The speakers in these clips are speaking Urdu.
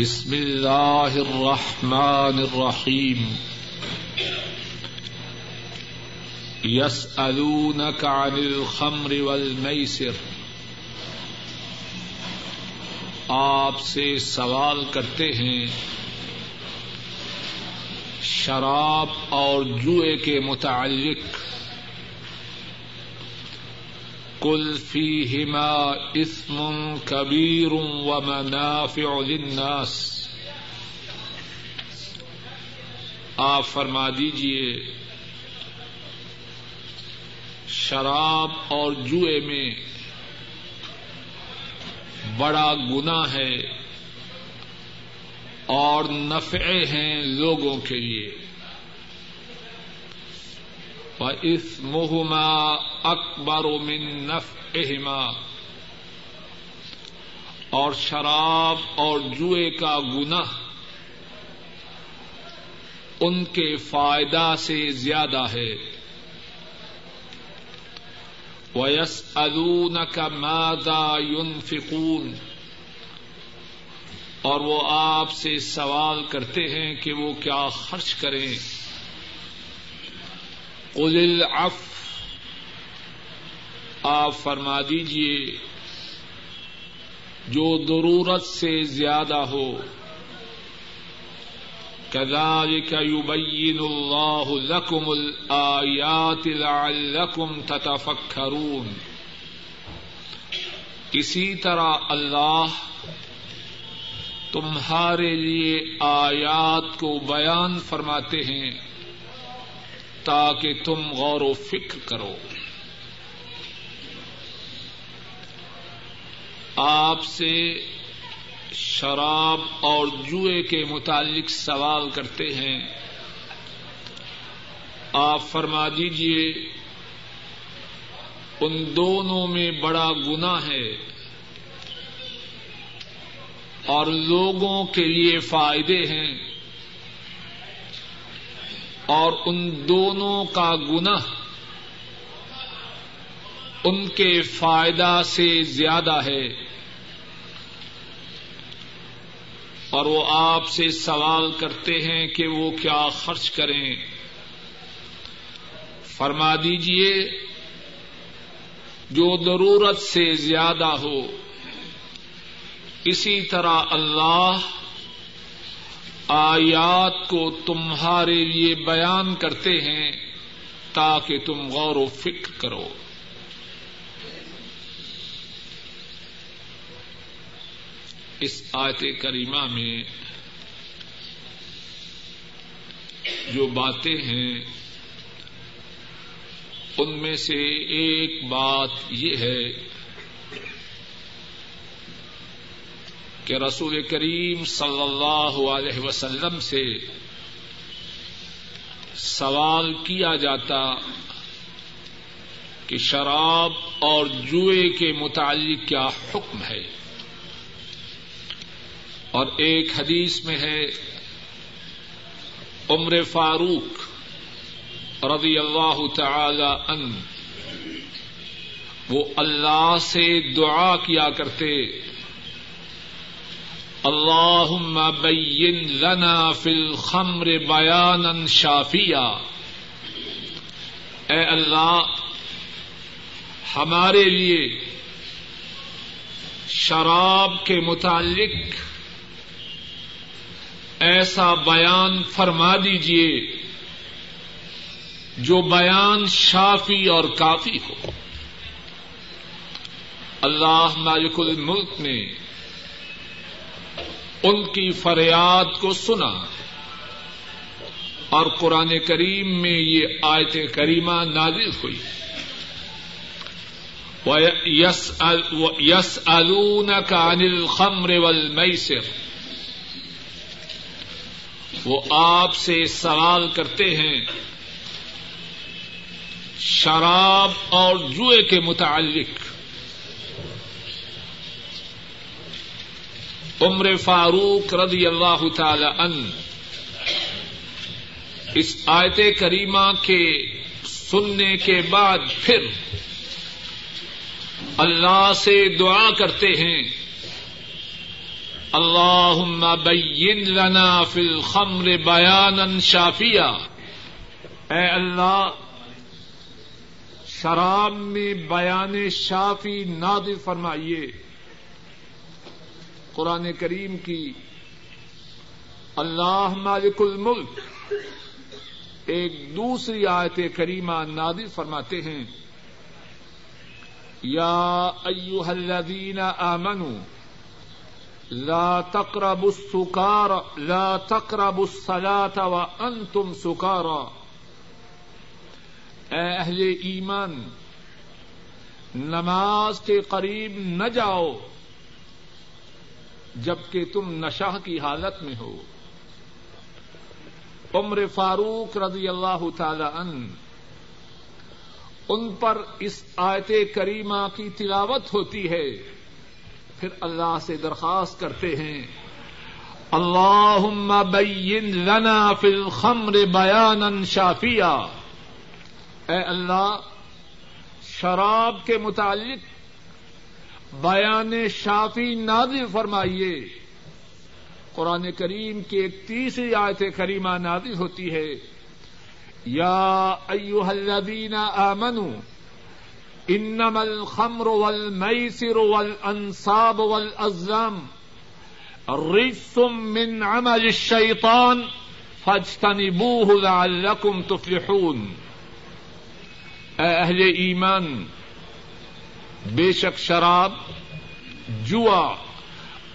بسم الله الرحمن الرحيم يسألونك عن الخمر والميسر آپ سے سوال کرتے ہیں شراب اور جوئے کے متعلق کل فیہما اسم کبیر و منافع للناس۔ آپ فرما دیجیے شراب اور جوئے میں بڑا گنا ہے اور نفع ہیں لوگوں کے لیے۔ اس مہما اکبر و من نف اور شراب اور جوئے کا گنا ان کے فائدہ سے زیادہ ہے۔ ویس ادون کا مادا یون فکون اور وہ آپ سے سوال کرتے ہیں کہ وہ کیا خرچ کریں۔ قل العف آپ فرما دیجیے جو ضرورت سے زیادہ ہو۔ كذلك يبين الله لكم الآيات لعلكم تتفكرون اسی طرح اللہ تمہارے لیے آیات کو بیان فرماتے ہیں۔ تاکہ تم غور و فکر کرو۔ آپ سے شراب اور جوئے کے متعلق سوال کرتے ہیں۔ آپ فرما دیجیے ان دونوں میں بڑا گنا ہے اور لوگوں کے لیے فائدے ہیں۔ اور ان دونوں کا گنا ان کے فائدہ سے زیادہ ہے۔ اور وہ آپ سے سوال کرتے ہیں کہ وہ کیا خرچ کریں۔ فرما دیجیے جو ضرورت سے زیادہ ہو، اسی طرح اللہ آیات کو تمہارے لیے بیان کرتے ہیں تاکہ تم غور و فکر کرو۔ اس آیت کریمہ میں جو باتیں ہیں، ان میں سے ایک بات یہ ہے کہ رسول کریم صلی اللہ علیہ وسلم سے سوال کیا جاتا کہ شراب اور جوئے کے متعلق کیا حکم ہے؟ اور ایک حدیث میں ہے، عمر فاروق رضی اللہ تعالی ان وہ اللہ سے دعا کیا کرتے اللہ بین لنا فی الخمر بیانا شافیا۔ اے اللہ، ہمارے لیے شراب کے متعلق ایسا بیان فرما دیجیے جو بیان شافی اور کافی ہو۔ اللہ مالک الملک نے ان کی فریاد کو سنا۔ اور قرآن کریم میں یہ آیت کریمہ نازل ہوئی۔ یس الون کا انل خمر ول وہ آپ سے سوال کرتے ہیں۔ شراب اور جوئے کے متعلق۔ عمر فاروق رضی اللہ تعالی ان اس آیت کریمہ کے سننے کے بعد پھر اللہ سے دعا کرتے ہیں اللہ بین لنا فی الخمر بیانا شافیہ۔ اے اللہ، شراب میں بیان شافی ناد فرمائیے۔ قرآن کریم کی اللہ مالک الملک ایک دوسری آیت کریمہ نادی فرماتے ہیں۔ یا ایوہ الذین آمنوا لا تقربوا السکار، لا تقربوا الصلاة وانتم سکارا۔ اے اہل ایمان، نماز کے قریب نہ جاؤ۔ جبکہ تم نشہ کی حالت میں ہو۔ عمر فاروق رضی اللہ تعالی عنہ ان پر اس آیت کریمہ کی تلاوت ہوتی ہے۔ پھر اللہ سے درخواست کرتے ہیں اللہ بین لنا فی الخمر بیانا شافیہ اے اللہ، شراب کے متعلق بیان شافی نازل فرمائیے۔ قرآن کریم کی ایک تیسری آیت کریمہ نازل ہوتی ہے۔ یا ایوہ الذین آمنوا انما الخمر والمیسر والانصاب والازلام رجس من عمل الشیطان فاجتنبوه لعلکم تفلحون۔ اے اہل ایمان بے شک شراب، جوا،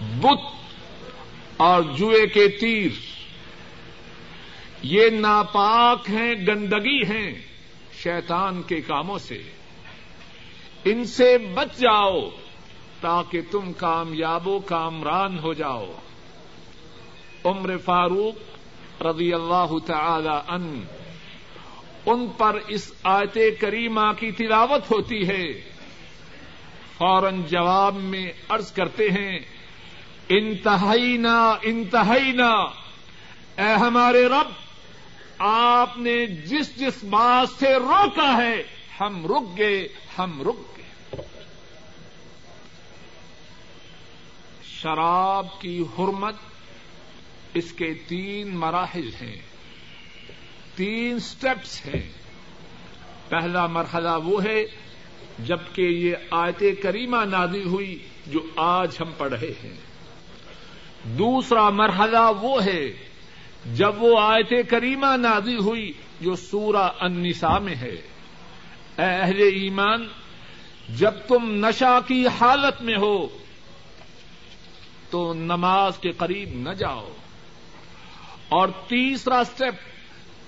بت اور جوئے کے تیر۔ یہ ناپاک ہیں، گندگی ہیں شیطان کے کاموں سے۔ ان سے بچ جاؤ تاکہ تم کامیاب و کامران ہو جاؤ۔ عمر فاروق رضی اللہ تعالی ان ان پر اس آیت کریمہ کی تلاوت ہوتی ہے۔ فوراً جواب میں عرض کرتے ہیں انتہائی نا انتہائی نا اے ہمارے رب، آپ نے جس جس بات سے روکا ہے، ہم رک گئے، ہم رک گئے۔ شراب کی حرمت اس کے تین مراحل ہیں، تین سٹیپس ہیں۔ پہلا مرحلہ وہ ہے جبکہ یہ آیت کریمہ نادی ہوئی جو آج ہم پڑھ رہے ہیں۔ دوسرا مرحلہ وہ ہے، جب وہ آیت کریمہ نازی ہوئی جو سورہ النساء میں ہے۔ اے اہل ایمان، جب تم نشا کی حالت میں ہو تو نماز کے قریب نہ جاؤ۔ اور تیسرا اسٹیپ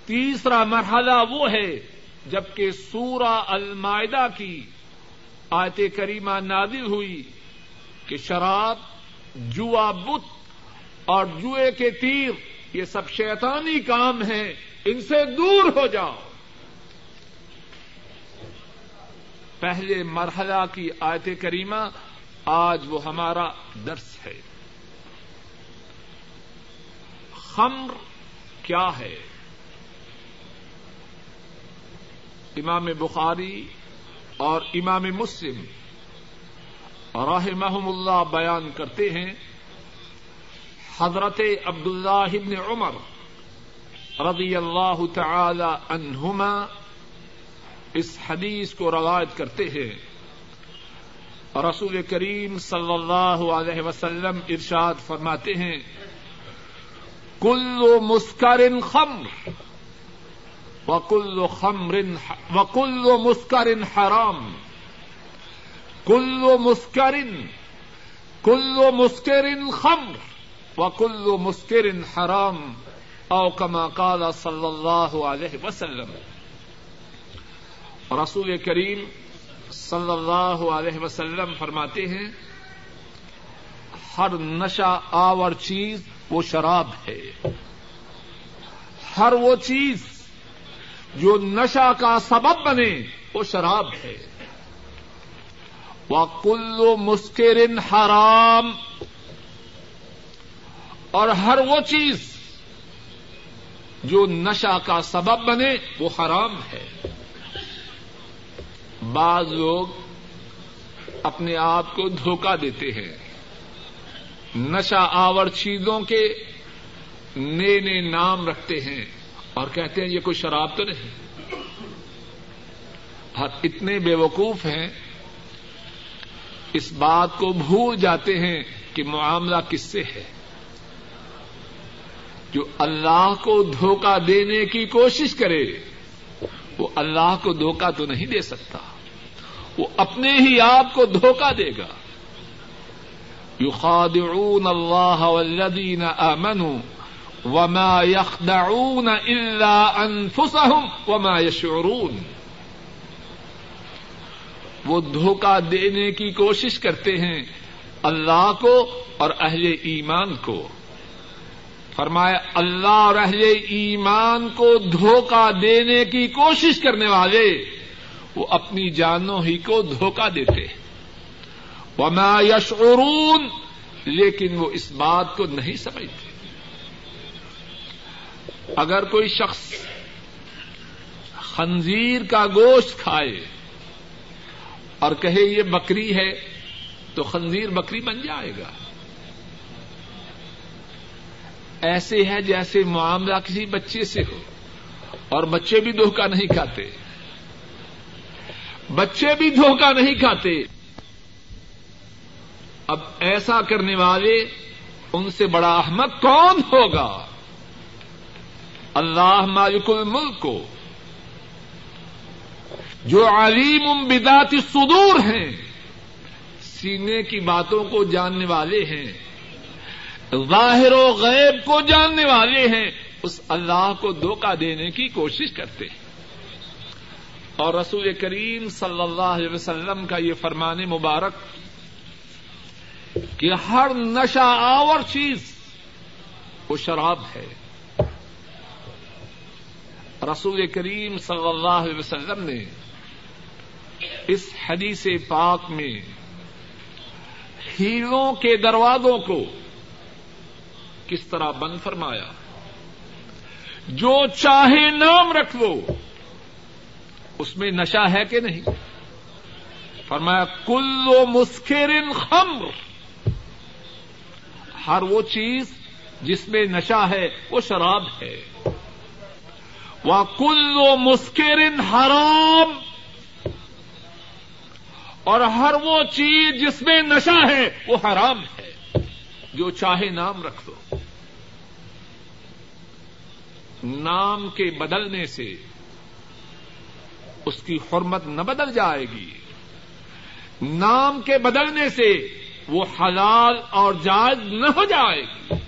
تیسرا مرحلہ وہ ہے، جبکہ سورہ المائدہ کی آیت کریمہ نازل ہوئی کہ شراب، جوا بت اور جوئے کے تیر، یہ سب شیطانی کام ہیں، ان سے دور ہو جاؤ۔ پہلے مرحلہ کی آیت کریمہ، آج وہ ہمارا درس ہے۔ خمر کیا ہے؟ امام بخاری اور امام مسلم رحمہم اللہ بیان کرتے ہیں، حضرت عبد اللہ عمر رضی اللہ تعالی عنہما اس حدیث کو روایت کرتے ہیں۔ رسول کریم صلی اللہ علیہ وسلم ارشاد فرماتے ہیں، کل مسکر خمر وکل خمر وکل مسکر حرام کل مسکرن کل مسکر خمر وکل مسکر حرام او کما قال صلی اللہ علیہ وسلم. رسول کریم صلی اللہ علیہ وسلم فرماتے ہیں، ہر نشہ آور چیز وہ شراب ہے۔ ہر وہ چیز جو نشہ کا سبب بنے، وہ شراب ہے۔ وہ کلو مسکرن حرام۔ اور ہر وہ چیز جو نشہ کا سبب بنے، وہ حرام ہے۔ بعض لوگ اپنے آپ کو دھوکہ دیتے ہیں۔ نشہ آور چیزوں کے نئے نئے نام رکھتے ہیں۔ اور کہتے ہیں یہ کوئی شراب تو نہیں؟ اور اتنے بے وقوف ہیں، اس بات کو بھول جاتے ہیں کہ معاملہ کس سے ہے؟ جو اللہ کو دھوکہ دینے کی کوشش کرے، وہ اللہ کو دھوکہ تو نہیں دے سکتا، وہ اپنے ہی آپ کو دھوکہ دے گا۔ يخادعون الله والذين آمنوا وما يخدعون إلا أنفسهم وما يشعرون۔ وہ دھوکہ دینے کی کوشش کرتے ہیں اللہ کو اور اہل ایمان کو۔ فرمایا، اللہ اور اہل ایمان کو دھوکہ دینے کی کوشش کرنے والے، وہ اپنی جانوں ہی کو دھوکہ دیتے ہیں۔ وما یشعرون لیکن وہ اس بات کو نہیں سمجھتے۔ اگر کوئی شخص خنزیر کا گوشت کھائے اور کہے یہ بکری ہے تو خنزیر بکری بن جائے گا۔ ایسے ہے جیسے معاملہ کسی بچے سے ہو اور بچے بھی دھوکہ نہیں کھاتے۔ بچے بھی دھوکہ نہیں کھاتے۔ اب ایسا کرنے والے ان سے بڑا احمد کون ہوگا؟ اللہ مالک الملک کو، جو علیم بدات صدور ہیں، سینے کی باتوں کو جاننے والے ہیں، ظاہر و غیب کو جاننے والے ہیں، اس اللہ کو دھوکہ دینے کی کوشش کرتے ہیں۔ اور رسول کریم صلی اللہ علیہ وسلم کا یہ فرمان مبارک کہ ہر نشہ آور چیز وہ شراب ہے۔ رسول کریم صلی اللہ علیہ وسلم نے اس حدیث پاک میں ہیروں کے دروازوں کو کس طرح بند فرمایا؟ جو چاہے نام رکھ لو، اس میں نشہ ہے کہ نہیں؟ فرمایا کلو مسکرن خمر، ہر وہ چیز جس میں نشہ ہے وہ شراب ہے۔ وہ کل و مسکرن حرام اور ہر وہ چیز جس میں نشہ ہے، وہ حرام ہے۔ جو چاہے نام رکھ دو۔ نام کے بدلنے سے اس کی حرمت نہ بدل جائے گی۔ نام کے بدلنے سے وہ حلال اور جائز نہ ہو جائے گی۔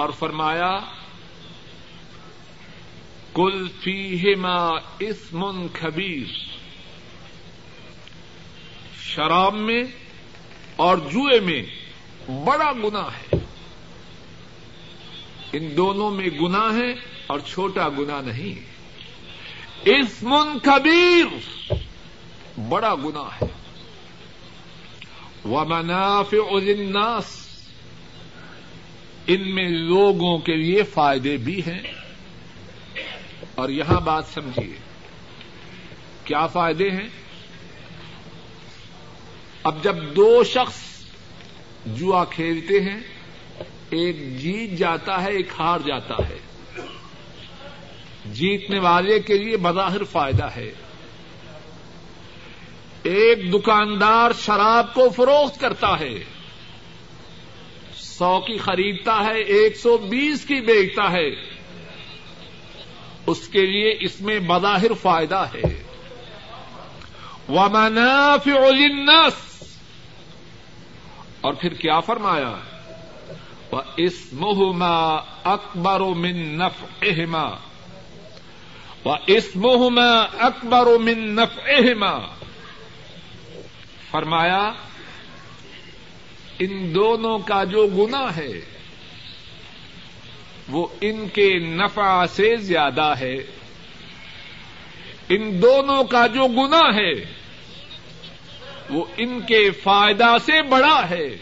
اور فرمایا کل فیہما اسم خبیر شراب میں اور جوئے میں بڑا گنا ہے۔ ان دونوں میں گنا ہے اور چھوٹا گنا نہیں۔ اسم کبیر بڑا گنا ہے۔ وہ منافع الناس ان میں لوگوں کے لیے فائدے بھی ہیں۔ اور یہاں بات سمجھیے، کیا فائدے ہیں؟ اب جب دو شخص جوا کھیلتے ہیں، ایک جیت جاتا ہے، ایک ہار جاتا ہے۔ جیتنے والے کے لیے بظاہر فائدہ ہے۔ ایک دکاندار شراب کو فروخت کرتا ہے۔ سو کی خریدتا ہے، ایک سو بیس کی بیچتا ہے۔ اس کے لیے اس میں بظاہر فائدہ ہے۔ ومنافع للناس۔ اور پھر کیا فرمایا؟ وہ اس مہما اکبر و من نف اہما و اس مہما اکبر و من نف اہما فرمایا ان دونوں کا جو گنا ہے، وہ ان کے نفع سے زیادہ ہے۔ ان دونوں کا جو گنا ہے، وہ ان کے فائدہ سے بڑا ہے۔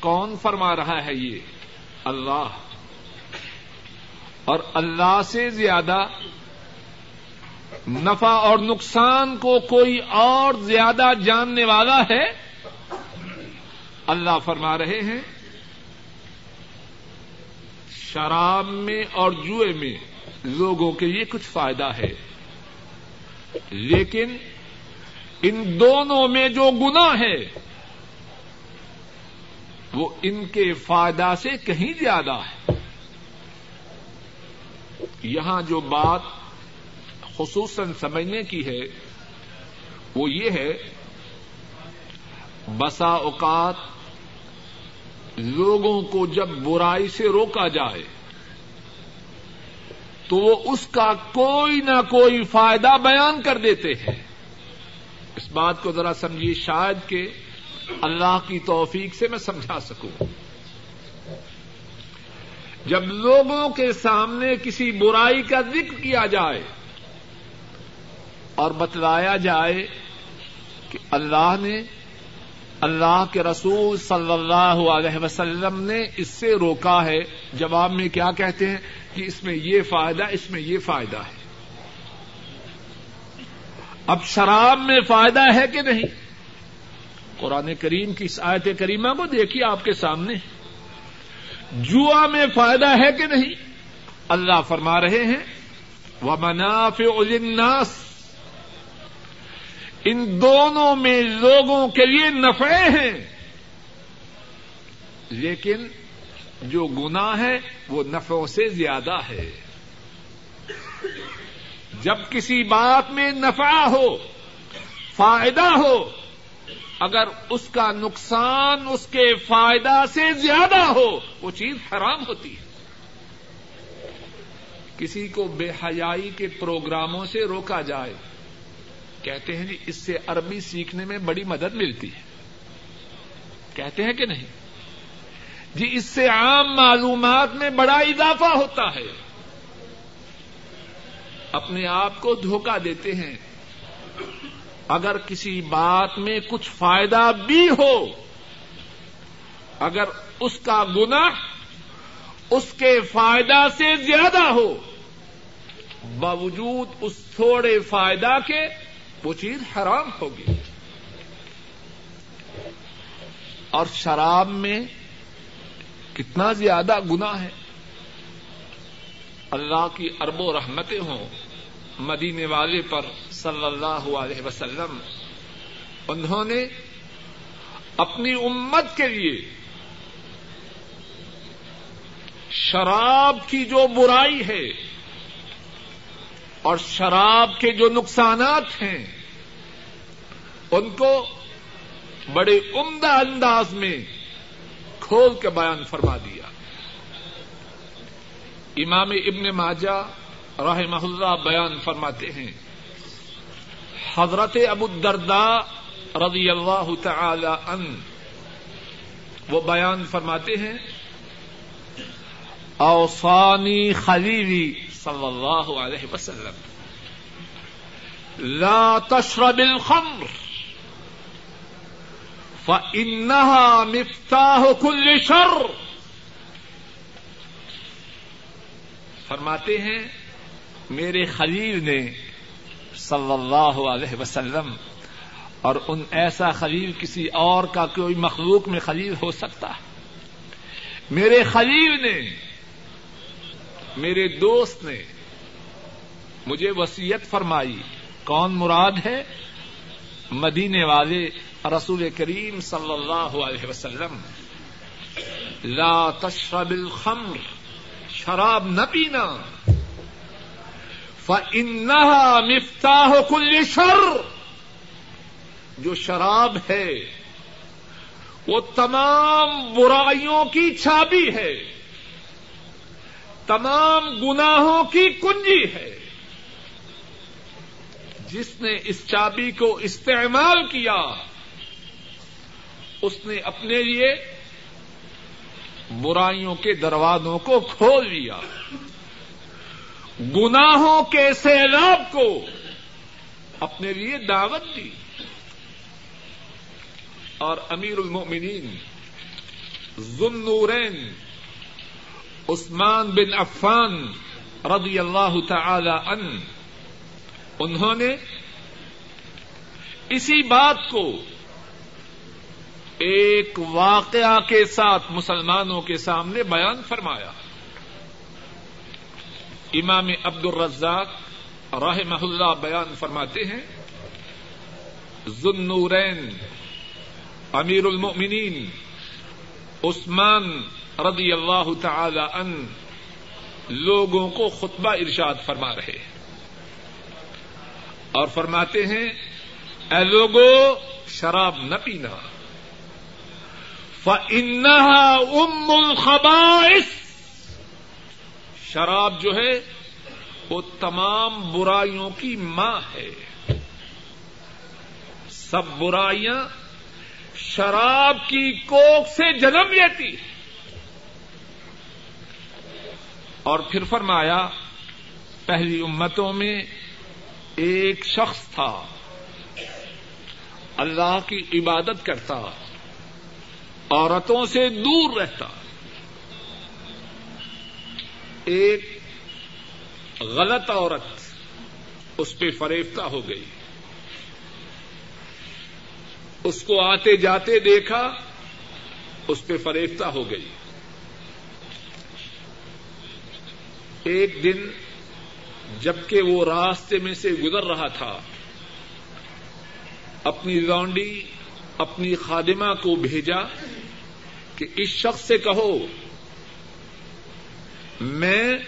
کون فرما رہا ہے یہ؟ اللہ۔ اور اللہ سے زیادہ نفع اور نقصان کو کوئی اور زیادہ جاننے والا ہے؟ اللہ فرما رہے ہیں، شراب میں اور جوئے میں لوگوں کے لیے کچھ فائدہ ہے۔ لیکن ان دونوں میں جو گنا ہے، وہ ان کے فائدہ سے کہیں زیادہ ہے۔ یہاں جو بات خصوصاً سمجھنے کی ہے، وہ یہ ہے، بسا اوقات لوگوں کو جب برائی سے روکا جائے، تو وہ اس کا کوئی نہ کوئی فائدہ بیان کر دیتے ہیں۔ اس بات کو ذرا سمجھیے، شاید کہ اللہ کی توفیق سے میں سمجھا سکوں۔ جب لوگوں کے سامنے کسی برائی کا ذکر کیا جائے اور بتلایا جائے کہ اللہ نے اللہ کے رسول صلی اللہ علیہ وسلم نے اس سے روکا ہے۔ جواب میں کیا کہتے ہیں کہ اس میں یہ فائدہ، اس میں یہ فائدہ ہے۔ اب شراب میں فائدہ ہے کہ نہیں؟ قرآن کریم کی اس آیت کریمہ کو دیکھیے آپ کے سامنے۔ جوا میں فائدہ ہے کہ نہیں؟ اللہ فرما رہے ہیں وہ منافع الناس ان دونوں میں لوگوں کے لیے نفع ہیں۔ لیکن جو گنا ہے، وہ نفعوں سے زیادہ ہے۔ جب کسی بات میں نفع ہو، فائدہ ہو، اگر اس کا نقصان اس کے فائدہ سے زیادہ ہو، وہ چیز حرام ہوتی ہے۔ کسی کو بے حیائی کے پروگراموں سے روکا جائے۔ کہتے ہیں جی اس سے عربی سیکھنے میں بڑی مدد ملتی ہے۔ کہتے ہیں کہ نہیں؟ جی اس سے عام معلومات میں بڑا اضافہ ہوتا ہے۔ اپنے آپ کو دھوکہ دیتے ہیں۔ اگر کسی بات میں کچھ فائدہ بھی ہو، اگر اس کا گنا اس کے فائدہ سے زیادہ ہو، باوجود اس تھوڑے فائدہ کے وہ چیز حرام ہوگی۔ اور شراب میں کتنا زیادہ گنا ہے۔ اللہ کی ارب و رحمتیں ہوں۔ مدینے والے پر صلی اللہ علیہ وسلم، انہوں نے اپنی امت کے لیے شراب کی جو برائی ہے اور شراب کے جو نقصانات ہیں، ان کو بڑے عمدہ انداز میں کھول کے بیان فرما دیا۔ امام ابن ماجہ رحمہ اللہ بیان فرماتے ہیں، حضرت ابو الدرداء رضی اللہ تعالی ان وہ بیان فرماتے ہیں اوسانی خلیلی صلی اللہ علیہ وسلم. لا تشرب الخمر. فإنها مفتاح كل شر. فرماتے ہیں، میرے خلیل نے صلی اللہ علیہ وسلم، اور ان ایسا خلیل کسی اور کا کوئی مخلوق میں خلیل ہو سکتا۔ ہے میرے خلیل نے میرے دوست نے مجھے وسیعت فرمائی، کون مراد ہے؟ مدینے والے رسول کریم صلی اللہ علیہ وسلم۔ لا تشرب الخمر، شراب نہ پینا۔ فإنها مفتاح كل شر۔ جو شراب ہے، وہ تمام برائیوں کی چھابی ہے۔ تمام گناہوں کی کنجی ہے۔ جس نے اس چابی کو استعمال کیا، اس نے اپنے لیے برائیوں کے دروازوں کو کھول لیا۔ گناہوں کے سیلاب کو اپنے لیے دعوت دی۔ اور امیر المؤمنین ذنورین عثمان بن عفان رضی اللہ تعالی ان انہوں نے اسی بات کو ایک واقعہ کے ساتھ مسلمانوں کے سامنے بیان فرمایا۔ امام عبد الرزاق رحمہ اللہ بیان فرماتے ہیں ذنورین امیر المؤمنین، عثمان رضی اللہ تعالی ان لوگوں کو خطبہ ارشاد فرما رہے اور فرماتے ہیں، اے لوگو، شراب نہ پینا۔ ام الخبائث۔ شراب جو ہے، وہ تمام برائیوں کی ماں ہے۔ سب برائیاں شراب کی کوک سے جنم لیتی اور پھر فرمایا، پہلی امتوں میں ایک شخص تھا، اللہ کی عبادت کرتا، عورتوں سے دور رہتا، ایک غلط عورت اس پہ فریفتہ ہو گئی۔ اس کو آتے جاتے دیکھا، اس پہ فریفتہ ہو گئی۔ ایک دن جبکہ وہ راستے میں سے گزر رہا تھا، اپنی لانڈی، اپنی خادمہ کو بھیجا کہ اس شخص سے کہو، میں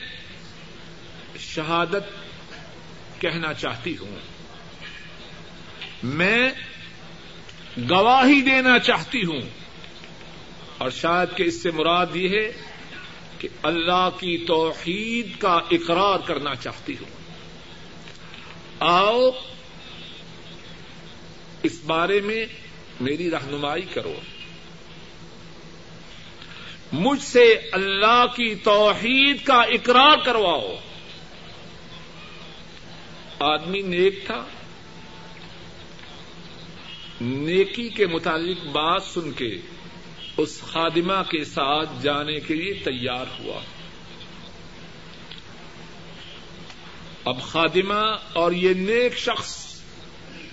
شہادت کہنا چاہتی ہوں، میں گواہی دینا چاہتی ہوں، اور شاید کہ اس سے مراد یہ ہے کہ اللہ کی توحید کا اقرار کرنا چاہتی ہوں۔ آؤ اس بارے میں میری رہنمائی کرو۔ مجھ سے اللہ کی توحید کا اقرار کرواؤ۔ آدمی نیک تھا۔ نیکی کے متعلق بات سن کے اس خادمہ کے ساتھ جانے کے لیے تیار ہوا۔ اب خادمہ اور یہ نیک شخص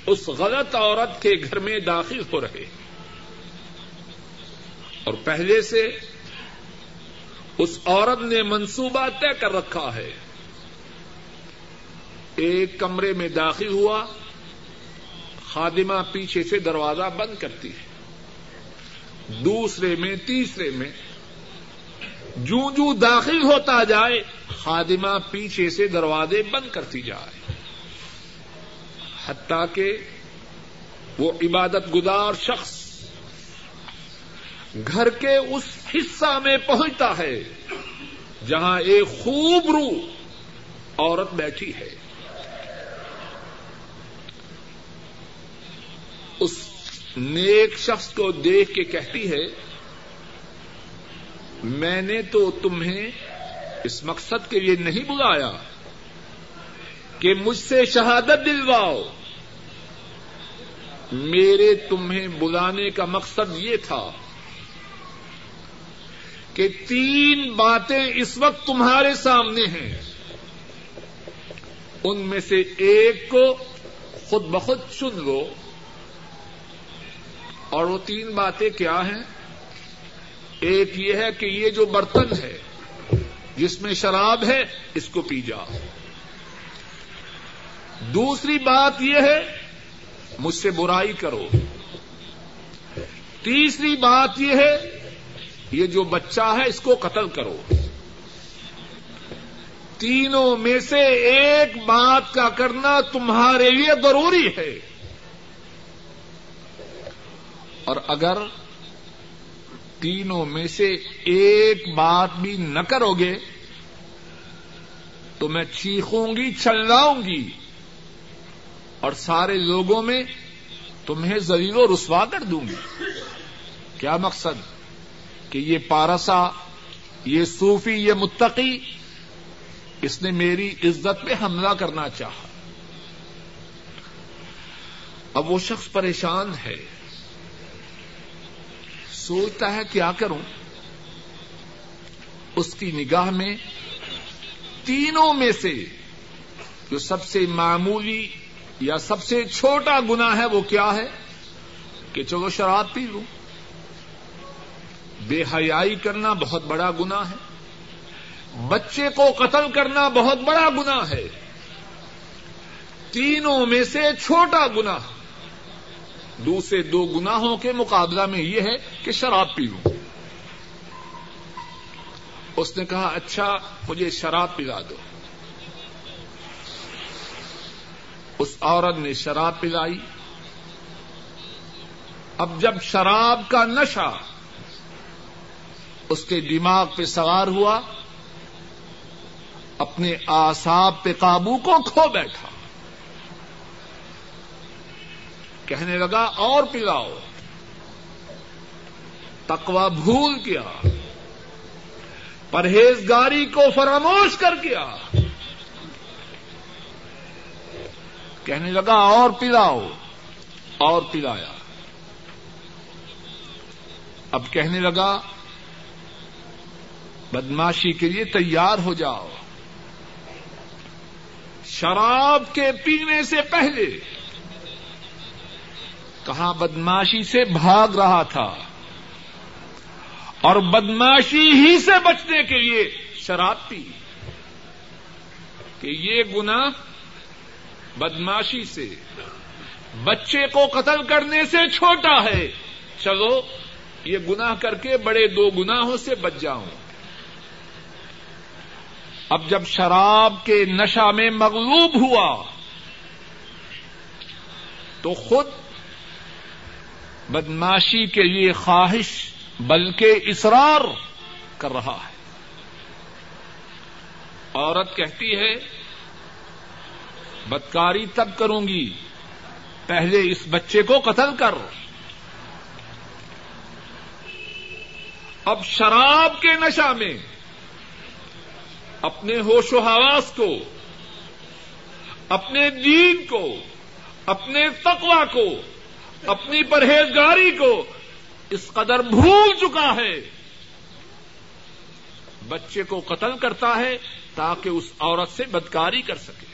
اس غلط عورت کے گھر میں داخل ہو رہے۔ اور پہلے سے اس عورت نے منصوبہ طے کر رکھا ہے۔ ایک کمرے میں داخل ہوا، خادمہ پیچھے سے دروازہ بند کرتی ہے۔ دوسرے میں، تیسرے میں۔ جوں جوں داخل ہوتا جائے، خادمہ پیچھے سے دروازے بند کرتی جائے۔ حتیٰ کہ وہ عبادت گزار شخص گھر کے اس حصہ میں پہنچتا ہے جہاں ایک خوب رو عورت بیٹھی ہے۔ اس نیک شخص کو دیکھ کے کہتی ہے، میں نے تو تمہیں اس مقصد کے لیے نہیں بلایا کہ مجھ سے شہادت دلواؤ۔ میرے تمہیں بلانے کا مقصد یہ تھا کہ تین باتیں اس وقت تمہارے سامنے ہیں۔ ان میں سے ایک کو خود بخود چن لو۔ اور وہ تین باتیں کیا ہیں؟ ایک یہ ہے کہ یہ جو برتن ہے، جس میں شراب ہے، اس کو پی جا دوسری بات یہ ہے، مجھ سے برائی کرو۔ تیسری بات یہ ہے، یہ جو بچہ ہے، اس کو قتل کرو۔ تینوں میں سے ایک بات کا کرنا تمہارے لیے ضروری ہے۔ اور اگر تینوں میں سے ایک بات بھی نہ کرو گے، تو میں چیخوں گی، چلاؤں گی۔ اور سارے لوگوں میں تمہیں زلیل و رسوا کر دوں گی۔ کیا مقصد؟ کہ یہ پارسا، یہ صوفی، یہ متقی، اس نے میری عزت پہ حملہ کرنا چاہا۔ اب وہ شخص پریشان ہے۔ سوچتا ہے کیا کروں؟ اس کی نگاہ میں تینوں میں سے جو سب سے معمولی یا سب سے چھوٹا گنا ہے وہ کیا ہے؟ کہ چلو شراب پی لوں۔ بے حیائی کرنا بہت بڑا گنا ہے۔ بچے کو قتل کرنا بہت بڑا گنا ہے۔ تینوں میں سے چھوٹا گنا دوسرے دو گناہوں کے مقابلہ میں یہ ہے کہ شراب پی لوں۔ اس نے کہا اچھا مجھے شراب پلا دو۔ اس عورت نے شراب پلائی۔ اب جب شراب کا نشہ اس کے دماغ پہ سوار ہوا، اپنے آساب پہ قابو کو کھو بیٹھا۔ کہنے لگا اور پلاؤ۔ تکوا بھول گیا۔ پرہیزگاری کو فراموش کر گیا۔ کہنے لگا اور پلاؤ۔ اور پلایا۔ اب کہنے لگا، بدماشی کے لیے تیار ہو جاؤ۔ شراب کے پینے سے پہلے کہاں بدماشی سے بھاگ رہا تھا اور بدماشی ہی سے بچنے کے لیے شراب پی کہ یہ گنا بدماشی سے، بچے کو قتل کرنے سے چھوٹا ہے۔ چلو، یہ گنا کر کے بڑے دو گناہوں سے بچ جاؤں۔ اب جب شراب کے نشہ میں مغلوب ہوا، تو خود بدماشی کے لیے خواہش بلکہ اصرار کر رہا ہے۔ عورت کہتی ہے، بدکاری تب کروں گی، پہلے اس بچے کو قتل کر۔ اب شراب کے نشہ میں، اپنے ہوش و حواس کو، اپنے دین کو، اپنے تقوا کو اپنی پرہیزگاری کو اس قدر بھول چکا ہے۔ بچے کو قتل کرتا ہے تاکہ اس عورت سے بدکاری کر سکے۔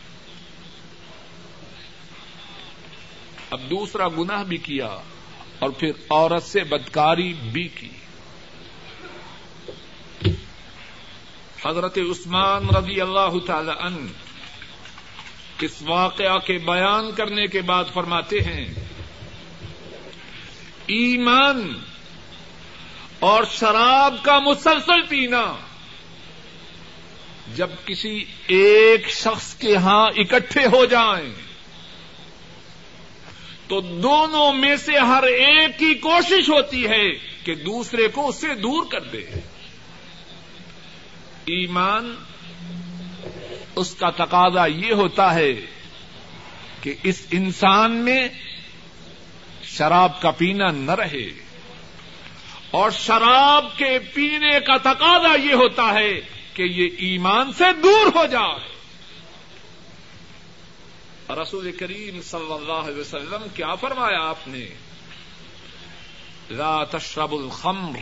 اب دوسرا گناہ بھی کیا اور پھر عورت سے بدکاری بھی کی۔ حضرت عثمان رضی اللہ تعالی عنہ اس واقعہ کے بیان کرنے کے بعد فرماتے ہیں ایمان اور شراب کا مسلسل پینا جب کسی ایک شخص کے ہاں اکٹھے ہو جائیں تو دونوں میں سے ہر ایک کی کوشش ہوتی ہے کہ دوسرے کو اس سے دور کر دے۔ ایمان، اس کا تقاضا یہ ہوتا ہے کہ اس انسان میں شراب کا پینا نہ رہے۔ اور شراب کے پینے کا تقاضا یہ ہوتا ہے کہ یہ ایمان سے دور ہو جائے۔ رسول کریم صلی اللہ علیہ وسلم کیا فرمایا آپ نے؟ لا تشرب الخمر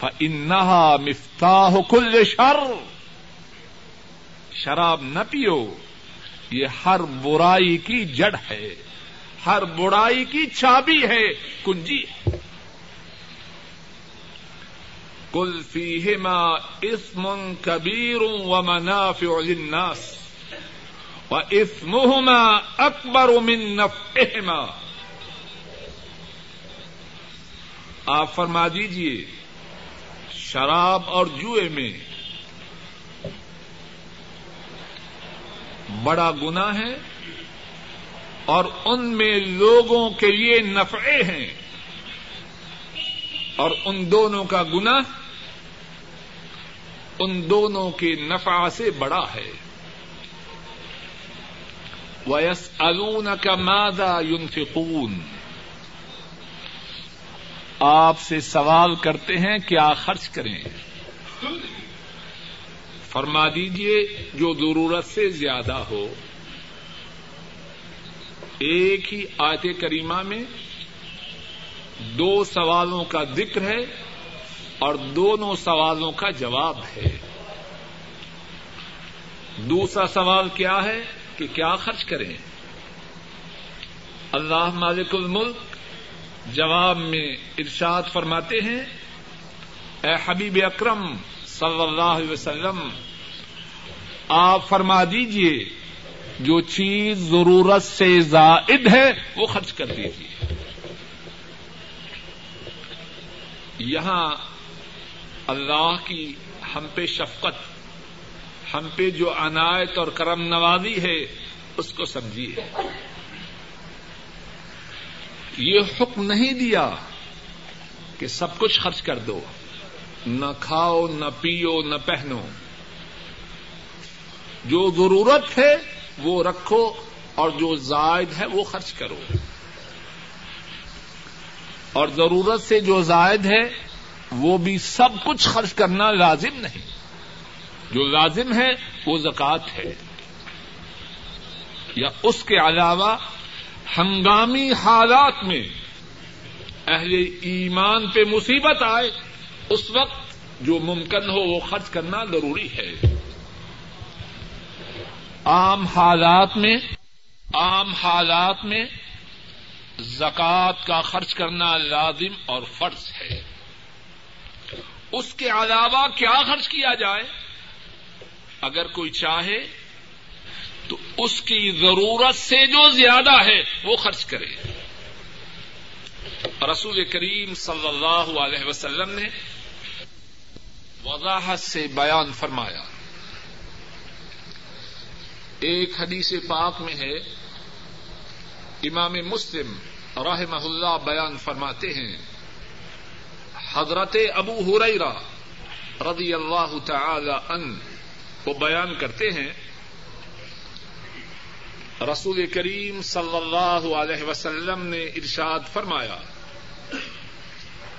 فإنها مفتاح كل شر۔ شراب نہ پیو، یہ ہر برائی کی جڑ ہے۔ ہر برائی کی چابی ہے، کنجی۔ کل فیہما اسم کبیر و منافع للناس و اسمہما اکبر من نفعہما آپ فرما دیجیے شراب اور جوئے میں بڑا گنا ہے اور ان میں لوگوں کے لیے نفعے ہیں۔ اور ان دونوں کا گنا ان دونوں کے نفع سے بڑا ہے۔ ویس الون کا مادہ یونفقون آپ سے سوال کرتے ہیں کیا خرچ کریں۔ فرما دیجیے جو ضرورت سے زیادہ ہو۔ ایک ہی آیت کریمہ میں دو سوالوں کا ذکر ہے اور دونوں سوالوں کا جواب ہے۔ دوسرا سوال کیا ہے کہ کیا خرچ کریں؟ اللہ مالک الملک جواب میں ارشاد فرماتے ہیں، اے حبیب اکرم صلی اللہ علیہ وسلم، آپ فرما دیجیے جو چیز ضرورت سے زائد ہے، وہ خرچ کر دیجیے یہاں اللہ کی ہم پہ شفقت، ہم پہ جو عنایت اور کرم نوازی ہے، اس کو سمجھیے۔ یہ حکم نہیں دیا کہ سب کچھ خرچ کر دو۔ نہ کھاؤ، نہ پیو، نہ پہنو۔ جو ضرورت ہے وہ رکھو اور جو زائد ہے وہ خرچ کرو۔ اور ضرورت سے جو زائد ہے وہ بھی سب کچھ خرچ کرنا لازم نہیں۔ جو لازم ہے وہ زکات ہے۔ یا اس کے علاوہ ہنگامی حالات میں اہل ایمان پہ مصیبت آئے، اس وقت جو ممکن ہو وہ خرچ کرنا ضروری ہے۔ عام حالات میں، عام حالات میں زکوٰۃ کا خرچ کرنا لازم اور فرض ہے۔ اس کے علاوہ کیا خرچ کیا جائے؟ اگر کوئی چاہے تو اس کی ضرورت سے جو زیادہ ہے وہ خرچ کرے۔ رسول کریم صلی اللہ علیہ وسلم نے وضاحت سے بیان فرمایا۔ ایک حدیث پاک میں ہے۔ امام مسلم رحمہ اللہ بیان فرماتے ہیں۔ حضرت ابو ہریرا رضی اللہ تعالی ان وہ بیان کرتے ہیں۔ رسول کریم صلی اللہ علیہ وسلم نے ارشاد فرمایا،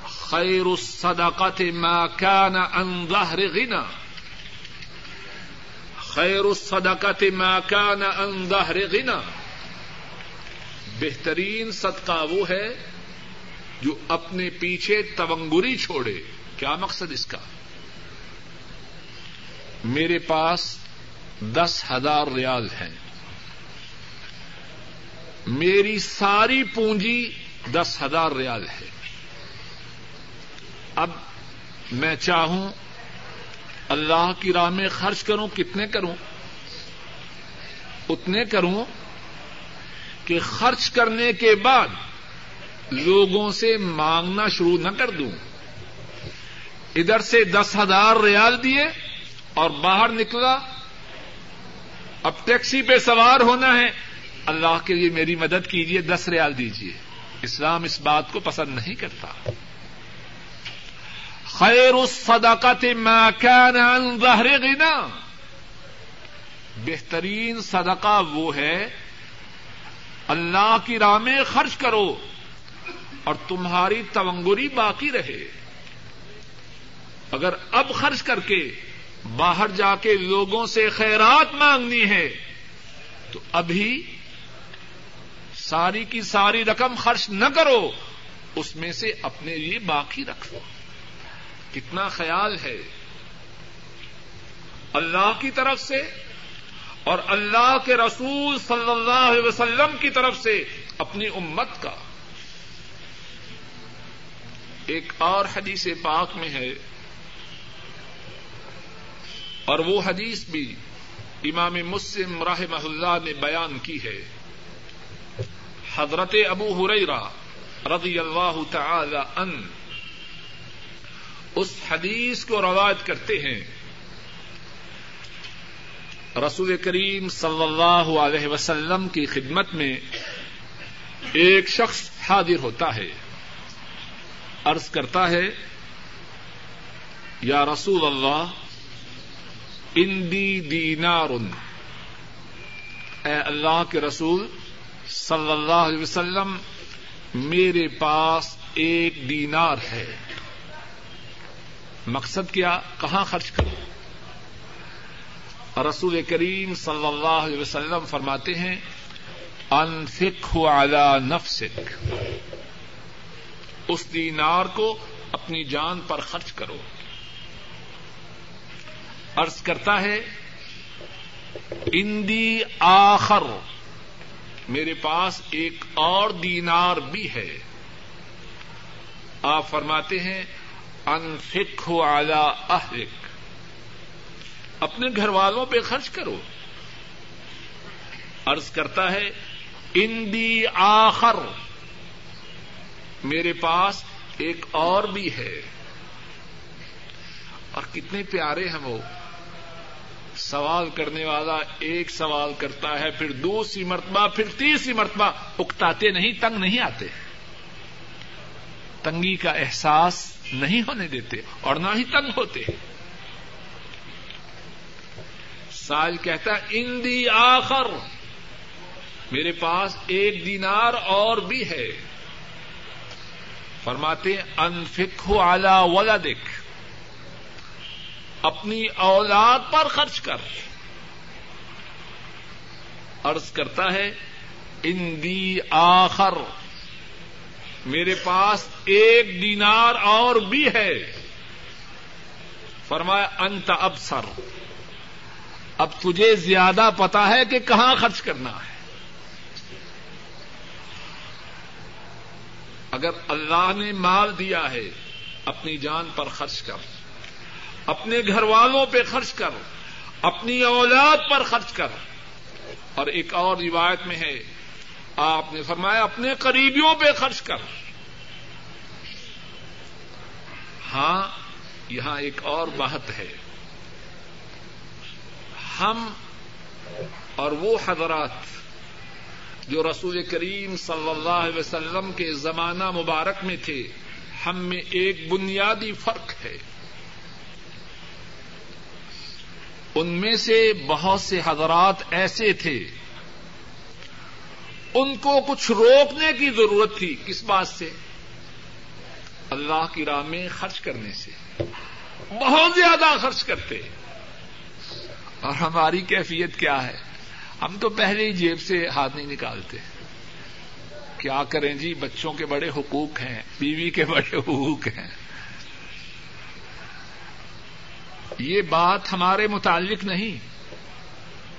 خیر الصدقات ما كان عن ظهر غنى خیر الصدقات ما كان عن ظهر غنى۔ بہترین صدقہ وہ ہے جو اپنے پیچھے تونگری چھوڑے۔ کیا مقصد اس کا؟ میرے پاس دس ہزار ریال ہیں۔ میری ساری پونجی دس ہزار ریال ہے۔ اب میں چاہوں اللہ کی راہ میں خرچ کروں، کتنے کروں؟ اتنے کروں کہ خرچ کرنے کے بعد لوگوں سے مانگنا شروع نہ کر دوں۔ ادھر سے دس ہزار ریال دیے اور باہر نکلا۔ اب ٹیکسی پہ سوار ہونا ہے۔ اللہ کے لیے میری مدد کیجیے دس ریال دیجیے اسلام اس بات کو پسند نہیں کرتا۔ خیر الصدقات ما كان عن ظهر غنا بہترین صدقہ وہ ہے، اللہ کی راہ میں خرچ کرو اور تمہاری تونگری باقی رہے۔ اگر اب خرچ کر کے باہر جا کے لوگوں سے خیرات مانگنی ہے، تو ابھی ساری کی ساری رقم خرچ نہ کرو، اس میں سے اپنے لیے باقی رکھو۔ کتنا خیال ہے اللہ کی طرف سے اور اللہ کے رسول صلی اللہ علیہ وسلم کی طرف سے اپنی امت کا۔ ایک اور حدیث پاک میں ہے اور وہ حدیث بھی امام مسلم رحمہ اللہ نے بیان کی ہے۔ حضرت ابو ہریرا رضی اللہ تعالی ان اس حدیث کو روایت کرتے ہیں۔ رسول کریم صلی اللہ علیہ وسلم کی خدمت میں ایک شخص حاضر ہوتا ہے۔ عرض کرتا ہے، یا رسول اللہ، اندی دینار اے اللہ کے رسول صلی اللہ علیہ وسلم، میرے پاس ایک دینار ہے۔ مقصد کیا؟ کہاں خرچ کروں رسول کریم صلی اللہ علیہ وسلم فرماتے ہیں انفک على نفسک، اس دینار کو اپنی جان پر خرچ کرو۔ عرض کرتا ہے، اندی آخر، میرے پاس ایک اور دینار بھی ہے۔ آپ فرماتے ہیں انفک ہو اعلی اہلک۔ اپنے گھر والوں پہ خرچ کرو۔ ارض کرتا ہے، اندی آخر۔ میرے پاس ایک اور بھی ہے۔ اور کتنے پیارے ہیں وہ۔ سوال کرنے والا ایک سوال کرتا ہے، پھر دوسری مرتبہ، پھر تیسری مرتبہ۔ اکتاتے نہیں، تنگ نہیں آتے۔ تنگی کا احساس نہیں ہونے دیتے اور نہ ہی تنگ ہوتے۔ سال کہتا ان دی آخر، میرے پاس ایک دینار اور بھی ہے۔ فرماتے انفک ہو اعلی ولا دکھ اپنی اولاد پر خرچ کر۔ ارض کرتا ہے ان دی آخر میرے پاس ایک دینار اور بھی ہے۔ فرمایا، انت اب سر اب تجھے زیادہ پتا ہے کہ کہاں خرچ کرنا ہے۔ اگر اللہ نے مال دیا ہے، اپنی جان پر خرچ کر۔ اپنے گھر والوں پہ خرچ کر۔ اپنی اولاد پر خرچ کر۔ اور ایک اور روایت میں ہے آپ نے فرمایا اپنے قریبیوں پہ خرچ کر۔ ہاں یہاں ایک اور بات ہے۔ ہم اور وہ حضرات جو رسول کریم صلی اللہ علیہ وسلم کے زمانہ مبارک میں تھے، ہم میں ایک بنیادی فرق ہے۔ ان میں سے بہت سے حضرات ایسے تھے ان کو کچھ روکنے کی ضرورت تھی کس بات سے؟ اللہ کی راہ میں خرچ کرنے سے۔ بہت زیادہ خرچ کرتے۔ اور ہماری کیفیت کیا ہے؟ ہم تو پہلے ہی جیب سے ہاتھ نہیں نکالتے۔ کیا کریں جی؟ بچوں کے بڑے حقوق ہیں، بیوی کے بڑے حقوق ہیں۔ یہ بات ہمارے متعلق نہیں۔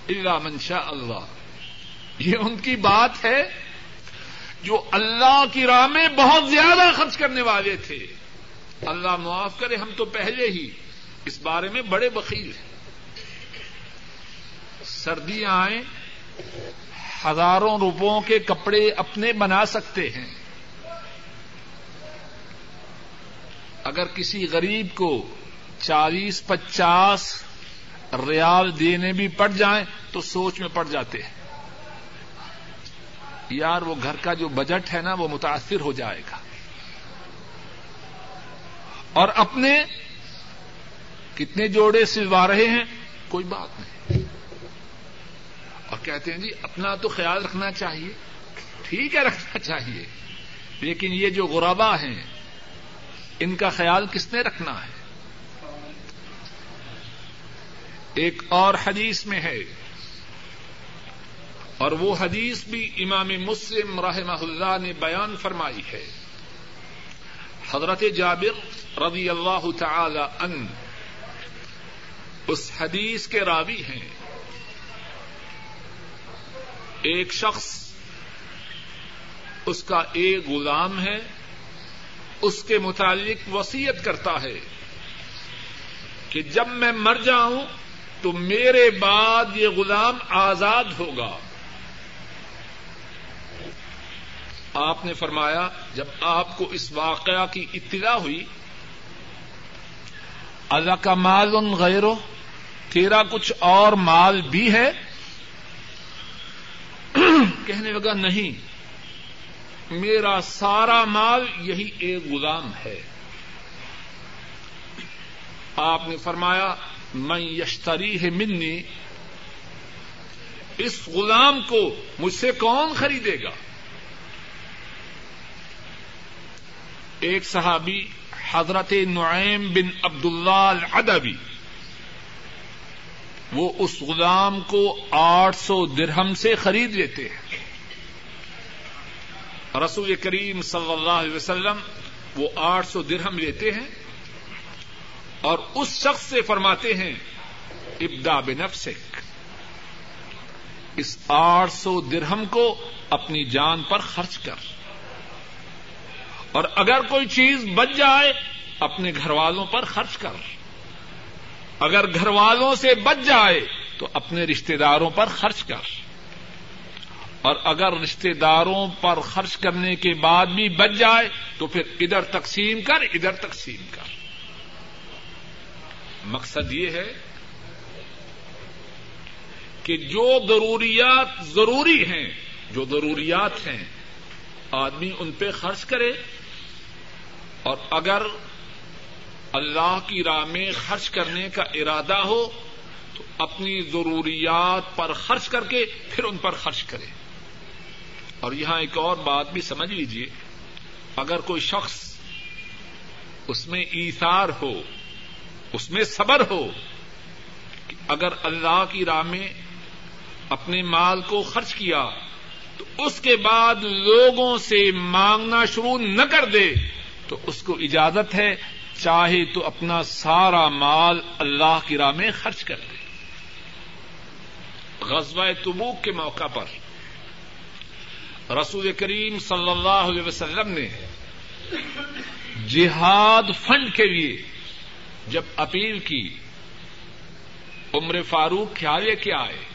اللہ منشا اللہ۔ یہ ان کی بات ہے جو اللہ کی راہ میں بہت زیادہ خرچ کرنے والے تھے۔ اللہ معاف کرے، ہم تو پہلے ہی اس بارے میں بڑے بخیل ہیں۔ سردیاں آئیں، ہزاروں روپوں کے کپڑے اپنے بنا سکتے ہیں۔ اگر کسی غریب کو چالیس پچاس ریال دینے بھی پڑ جائیں تو سوچ میں پڑ جاتے ہیں۔ یار وہ گھر کا جو بجٹ ہے نا وہ متاثر ہو جائے گا۔ اور اپنے کتنے جوڑے سلوا رہے ہیں، کوئی بات نہیں۔ اور کہتے ہیں جی اپنا تو خیال رکھنا چاہیے۔ ٹھیک ہے، رکھنا چاہیے۔ لیکن یہ جو غربا ہیں، ان کا خیال کس نے رکھنا ہے؟ ایک اور حدیث میں ہے۔ اور وہ حدیث بھی امام مسلم رحمہ اللہ نے بیان فرمائی ہے۔ حضرت جابر رضی اللہ تعالی ان اس حدیث کے راوی ہیں۔ ایک شخص اس کا ایک غلام ہے، اس کے متعلق وسیعت کرتا ہے کہ جب میں مر جاؤں تو میرے بعد یہ غلام آزاد ہوگا۔ آپ نے فرمایا، جب آپ کو اس واقعہ کی اطلاع ہوئی، اللہ کا مال ان غیرو، تیرا کچھ اور مال بھی ہے؟ کہنے لگا، نہیں، میرا سارا مال یہی ایک غلام ہے۔ آپ نے فرمایا میں یشتری ہے منی، اس غلام کو مجھ سے کون خریدے گا؟ ایک صحابی حضرت نعیم بن عبد اللہ العدبی وہ اس غلام کو آٹھ سو درہم سے خرید لیتے ہیں۔ رسول کریم صلی اللہ علیہ وسلم وہ آٹھ سو درہم لیتے ہیں اور اس شخص سے فرماتے ہیں ابدا بنفسک، اس آٹھ سو درہم کو اپنی جان پر خرچ کر۔ اور اگر کوئی چیز بچ جائے، اپنے گھر والوں پر خرچ کر۔ اگر گھر والوں سے بچ جائے، تو اپنے رشتے داروں پر خرچ کر۔ اور اگر رشتے داروں پر خرچ کرنے کے بعد بھی بچ جائے، تو پھر ادھر تقسیم کر، ادھر تقسیم کر۔ مقصد یہ ہے کہ جو ضروریات ضروری ہیں، جو ضروریات ہیں آدمی ان پہ خرچ کرے اور اگر اللہ کی راہ میں خرچ کرنے کا ارادہ ہو تو اپنی ضروریات پر خرچ کر کے پھر ان پر خرچ کرے۔ اور یہاں ایک اور بات بھی سمجھ لیجیے اگر کوئی شخص اس میں ایثار ہو، اس میں صبر ہو کہ اگر اللہ کی راہ میں اپنے مال کو خرچ کیا اس کے بعد لوگوں سے مانگنا شروع نہ کر دے تو اس کو اجازت ہے چاہے تو اپنا سارا مال اللہ کی راہ میں خرچ کر دے۔ غزوہ تبوک کے موقع پر رسول کریم صلی اللہ علیہ وسلم نے جہاد فنڈ کے لیے جب اپیل کی، عمر فاروق خیال کے آئے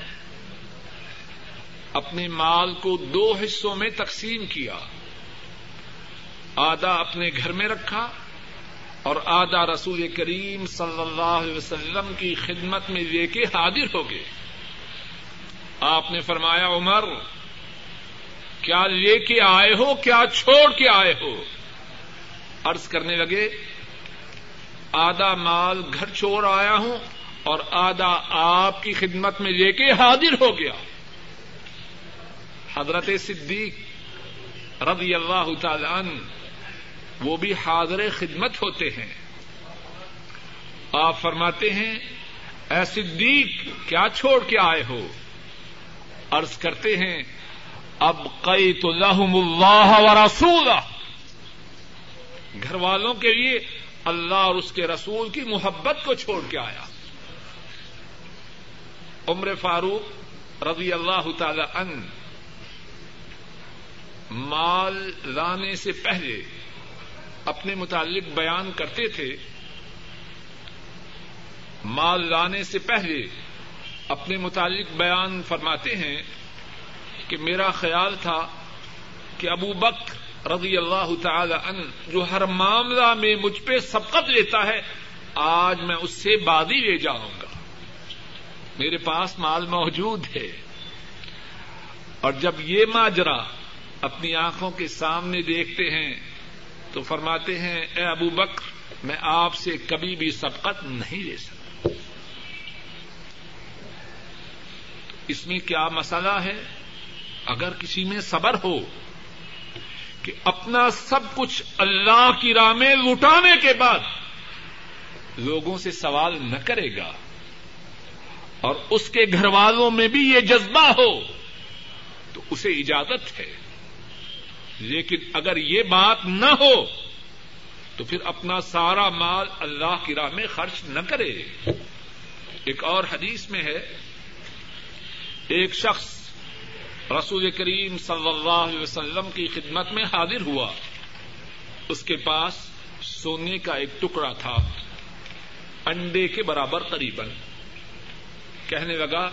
اپنے مال کو دو حصوں میں تقسیم کیا۔ آدھا اپنے گھر میں رکھا اور آدھا رسول کریم صلی اللہ علیہ وسلم کی خدمت میں لے کے حاضر ہو گئے۔ آپ نے فرمایا، عمر، کیا لے کے آئے ہو؟ کیا چھوڑ کے آئے ہو؟ ارض کرنے لگے، آدھا مال گھر چھوڑ آیا ہوں اور آدھا آپ کی خدمت میں لے کے حاضر ہو گیا۔ حضرت صدیق رضی اللہ تعالی عنہ، وہ بھی حاضر خدمت ہوتے ہیں۔ آپ فرماتے ہیں، اے صدیق، کیا چھوڑ کے آئے ہو؟ عرض کرتے ہیں اب قئی تو لہم اللہ و رسول گھر والوں کے لیے اللہ اور اس کے رسول کی محبت کو چھوڑ کے آیا۔ عمر فاروق رضی اللہ تعالی ان مال لانے سے پہلے اپنے متعلق بیان کرتے تھے، مال لانے سے پہلے اپنے متعلق بیان فرماتے ہیں کہ میرا خیال تھا کہ ابو بک رضی اللہ تعالی ان جو ہر معاملہ میں مجھ پہ سبقت لیتا ہے، آج میں اس سے بادی لے جاؤں گا۔ میرے پاس مال موجود ہے اور جب یہ ماجرا اپنی آنکھوں کے سامنے دیکھتے ہیں تو فرماتے ہیں، اے ابو بکر، میں آپ سے کبھی بھی سبقت نہیں لے سکتا۔ اس میں کیا مسئلہ ہے؟ اگر کسی میں صبر ہو کہ اپنا سب کچھ اللہ کی راہ میں لٹانے کے بعد لوگوں سے سوال نہ کرے گا اور اس کے گھر والوں میں بھی یہ جذبہ ہو، تو اسے اجازت ہے۔ لیکن اگر یہ بات نہ ہو تو پھر اپنا سارا مال اللہ کی راہ میں خرچ نہ کرے۔ ایک اور حدیث میں ہے، ایک شخص رسول کریم صلی اللہ علیہ وسلم کی خدمت میں حاضر ہوا۔ اس کے پاس سونے کا ایک ٹکڑا تھا، انڈے کے برابر قریباً۔ کہنے لگا،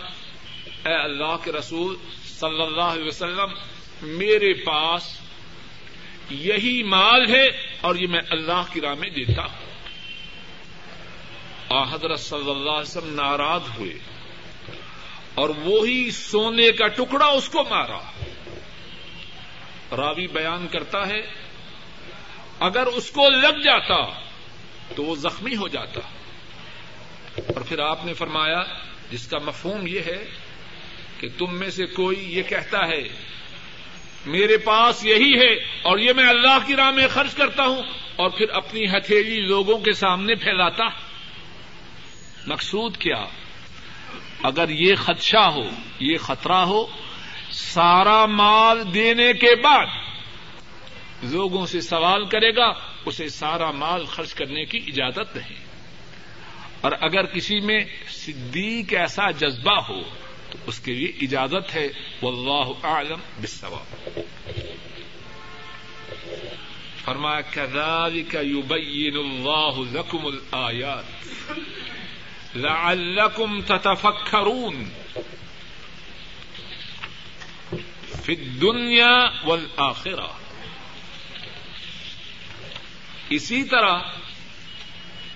اے اللہ کے رسول صلی اللہ علیہ وسلم، میرے پاس یہی مال ہے اور یہ میں اللہ کی راہ میں دیتا ہوں۔ حضرت صلی اللہ علیہ وسلم ناراض ہوئے اور وہی سونے کا ٹکڑا اس کو مارا۔ راوی بیان کرتا ہے، اگر اس کو لگ جاتا تو وہ زخمی ہو جاتا۔ اور پھر آپ نے فرمایا، جس کا مفہوم یہ ہے کہ تم میں سے کوئی یہ کہتا ہے میرے پاس یہی ہے اور یہ میں اللہ کی راہ میں خرچ کرتا ہوں اور پھر اپنی ہتھیلی لوگوں کے سامنے پھیلاتا۔ مقصود کیا؟ اگر یہ خدشہ ہو، یہ خطرہ ہو، سارا مال دینے کے بعد لوگوں سے سوال کرے گا، اسے سارا مال خرچ کرنے کی اجازت نہیں۔ اور اگر کسی میں صدیق ایسا جذبہ ہو تو اس کے لیے اجازت ہے۔ واللہ اعلم بالصواب۔ فرمایا كذلك يبين الله لكم الآيات لعلكم تتفكرون في الدنيا والآخرة اسی طرح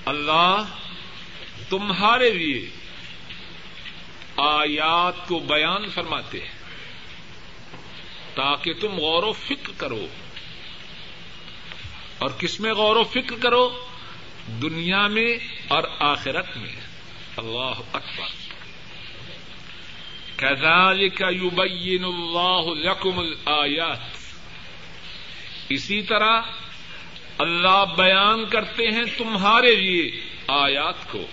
اللہ تمہارے لیے آیات کو بیان فرماتے ہیں۔ تاکہ تم غور و فکر کرو۔ اور کس میں غور و فکر کرو؟ دنیا میں اور آخرت میں۔ اللہ اکبر۔ كذلك يبين الله لكم الآيات اسی طرح اللہ بیان کرتے ہیں تمہارے لیے آیات کو۔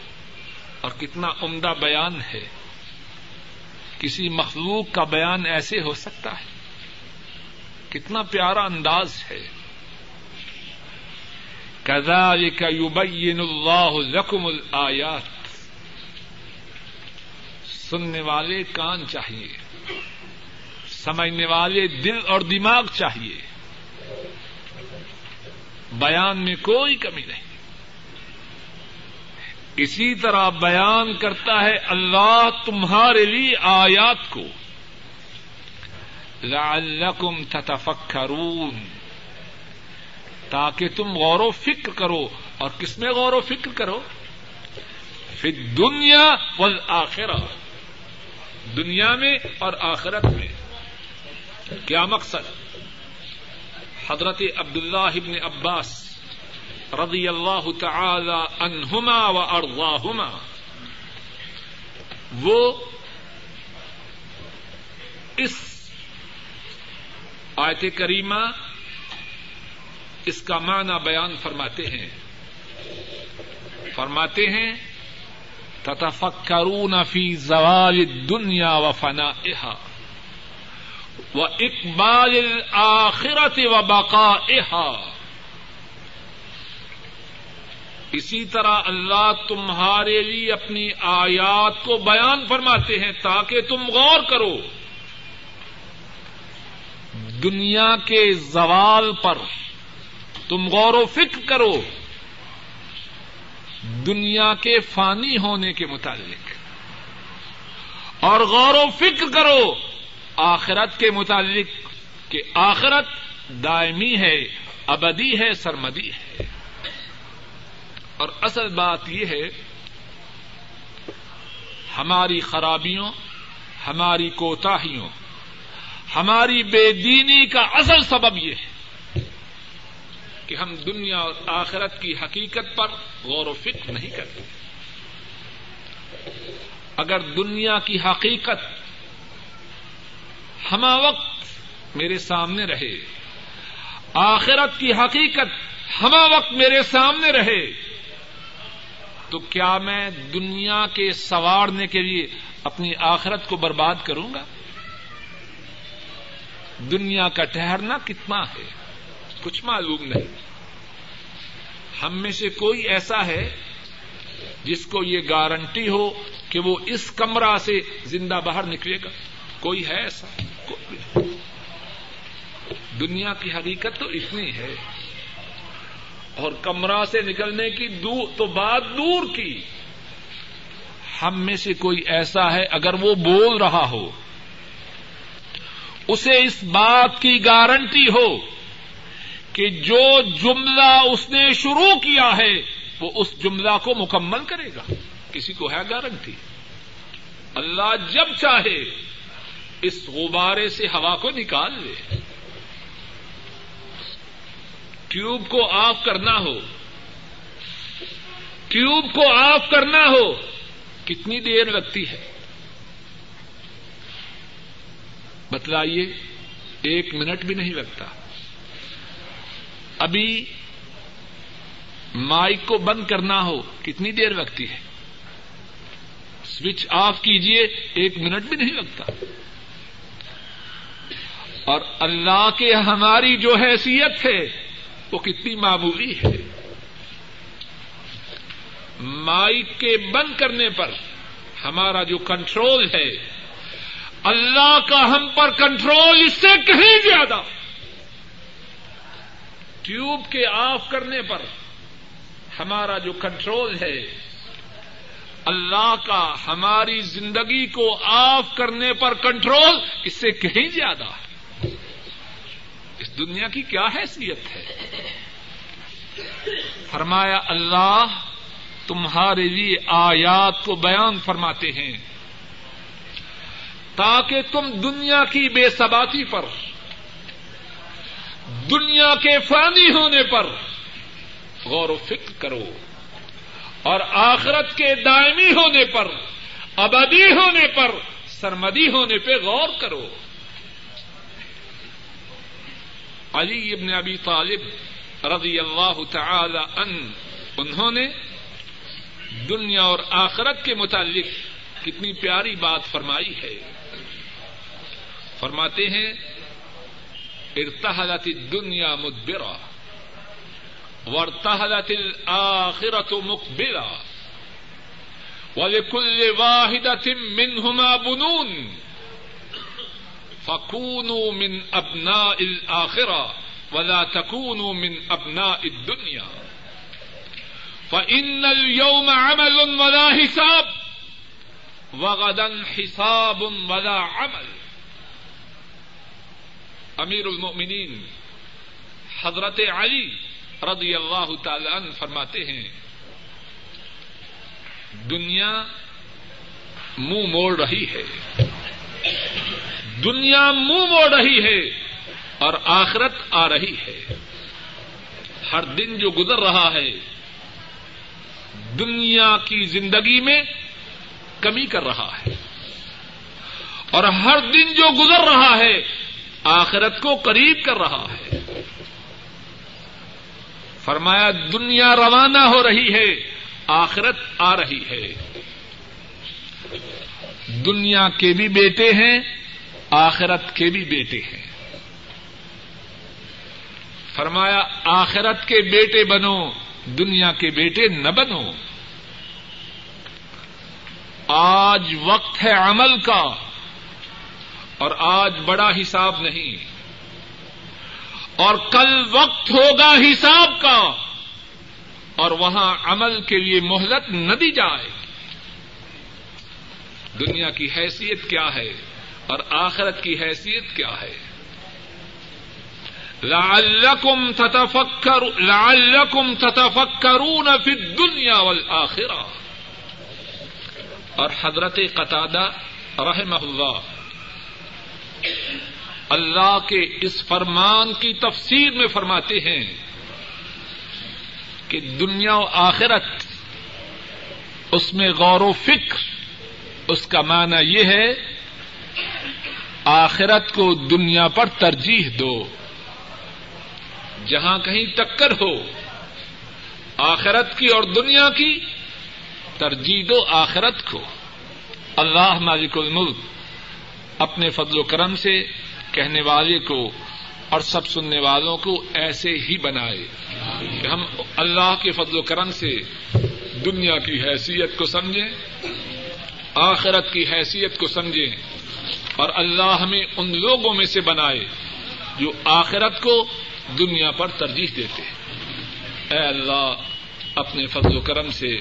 اور کتنا عمدہ بیان ہے۔ کسی مخلوق کا بیان ایسے ہو سکتا ہے؟ کتنا پیارا انداز ہے۔ كذلك يبين الله لكم الآيات سننے والے کان چاہیے۔ سمجھنے والے دل اور دماغ چاہیے۔ بیان میں کوئی کمی نہیں۔ اسی طرح بیان کرتا ہے اللہ تمہارے لیے آیات کو۔ لعلکم تتفکرون۔ تاکہ تم غور و فکر کرو۔ اور کس میں غور و فکر کرو؟ پھر دنیا والآخرہ۔ دنیا میں اور آخرت میں۔ کیا مقصد؟ حضرت عبداللہ ابن عباس۔ رضی اللہ تعالی عنہما و ارضاہما۔ وہ اس آیت کریمہ اس کا معنی بیان فرماتے ہیں۔ فرماتے ہیں، تتفکرون فی زوال الدنیا و فنائها و اقبال الآخرت و بقائها۔ اسی طرح اللہ تمہارے لیے اپنی آیات کو بیان فرماتے ہیں تاکہ تم غور کرو۔ دنیا کے زوال پر تم غور و فکر کرو۔ دنیا کے فانی ہونے کے متعلق۔ اور غور و فکر کرو۔ آخرت کے متعلق کہ آخرت دائمی ہے، ابدی ہے، سرمدی ہے۔ اور اصل بات یہ ہے، ہماری خرابیوں، ہماری کوتاہیوں، ہماری بے دینی کا اصل سبب یہ ہے کہ ہم دنیا اور آخرت کی حقیقت پر غور و فکر نہیں کرتے۔ اگر دنیا کی حقیقت ہما وقت میرے سامنے رہے، آخرت کی حقیقت ہما وقت میرے سامنے رہے تو کیا میں دنیا کے سوارنے کے لیے اپنی آخرت کو برباد کروں گا؟ دنیا کا ٹہرنا کتنا ہے؟ کچھ معلوم نہیں۔ ہم میں سے کوئی ایسا ہے جس کو یہ گارنٹی ہو کہ وہ اس کمرہ سے زندہ باہر نکلے گا؟ کوئی ہے ایسا؟ کوئی۔ دنیا کی حقیقت تو اتنی ہے۔ اور کمرہ سے نکلنے کی دور تو بات دور کی۔ ہم میں سے کوئی ایسا ہے اگر وہ بول رہا ہو۔ اسے اس بات کی گارنٹی ہو کہ جو جملہ اس نے شروع کیا ہے، وہ اس جملہ کو مکمل کرے گا۔ کسی کو ہے گارنٹی؟ اللہ جب چاہے اس غبارے سے ہوا کو نکال لے۔ ٹیوب کو آف کرنا ہو۔ ٹیوب کو آف کرنا ہو۔ کتنی دیر لگتی ہے؟ بتلائیے، ایک منٹ بھی نہیں لگتا۔ ابھی مائک کو بند کرنا ہو، کتنی دیر لگتی ہے؟ سوئچ آف کیجیے ایک منٹ بھی نہیں لگتا۔ اور اللہ کے ہماری جو حیثیت ہے وہ کتنی معمولی ہے۔ مائک کے بند کرنے پر ہمارا جو کنٹرول ہے، اللہ کا ہم پر کنٹرول اس سے کہیں زیادہ۔ ٹیوب کے آف کرنے پر ہمارا جو کنٹرول ہے، اللہ کا ہماری زندگی کو آف کرنے پر کنٹرول اس سے کہیں زیادہ۔ ہے دنیا کی کیا حیثیت ہے؟ فرمایا، اللہ تمہارے لیے آیات کو بیان فرماتے ہیں تاکہ تم دنیا کی بے ثباتی پر، دنیا کے فانی ہونے پر غور و فکر کرو اور آخرت کے دائمی ہونے پر، ابدی ہونے پر، سرمدی ہونے پہ غور کرو۔ علی ابن ابی طالب رضی اللہ تعالی ان، انہوں نے دنیا اور آخرت کے متعلق کتنی پیاری بات فرمائی ہے۔ فرماتے ہیں، ارتحلت الدنیا مدبرا وارتحلت الآخرة مقبلا ولكل واحدة منهما بنون۔ فكونوا من أبناء الآخرة ولا تكونوا من أبناء الدنيا. فإن اليوم عمل ولا حساب. وغدا حساب ولا عمل. امیر المؤمنین حضرت علی رضی اللہ تعالی عنہ فرماتے ہیں، دنیا منہ موڑ رہی ہے۔ دنیا منہ موڑ رہی ہے اور آخرت آ رہی ہے۔ ہر دن جو گزر رہا ہے، دنیا کی زندگی میں کمی کر رہا ہے۔ اور ہر دن جو گزر رہا ہے، آخرت کو قریب کر رہا ہے۔ فرمایا، دنیا روانہ ہو رہی ہے، آخرت آ رہی ہے۔ دنیا کے بھی بیٹے ہیں آخرت کے بھی بیٹے ہیں۔ فرمایا، آخرت کے بیٹے بنو، دنیا کے بیٹے نہ بنو۔ آج وقت ہے عمل کا، اور آج بڑا حساب نہیں۔ اور کل وقت ہوگا حساب کا، اور وہاں عمل کے لیے مہلت نہ دی جائے۔ دنیا کی حیثیت کیا ہے؟ اور آخرت کی حیثیت کیا ہے؟ لعلکم تتفکر لعلکم تتفکرون فی الدنیا والآخرہ۔ اور حضرت قطادہ رحمہ اللہ اللہ کے اس فرمان کی تفسیر میں فرماتے ہیں کہ دنیا و آخرت، اس میں غور و فکر، اس کا معنی یہ ہے آخرت کو دنیا پر ترجیح دو۔ جہاں کہیں ٹکر ہو، آخرت کی اور دنیا کی، ترجیح دو آخرت کو۔ اللہ مالک الملک اپنے فضل و کرم سے کہنے والے کو اور سب سننے والوں کو ایسے ہی بنائے کہ ہم اللہ کے فضل و کرم سے دنیا کی حیثیت کو سمجھیں، آخرت کی حیثیت کو سمجھیں۔ اور اللہ ہمیں ان لوگوں میں سے بنائے جو آخرت کو دنیا پر ترجیح دیتے اے اللہ، اپنے فضل و کرم سے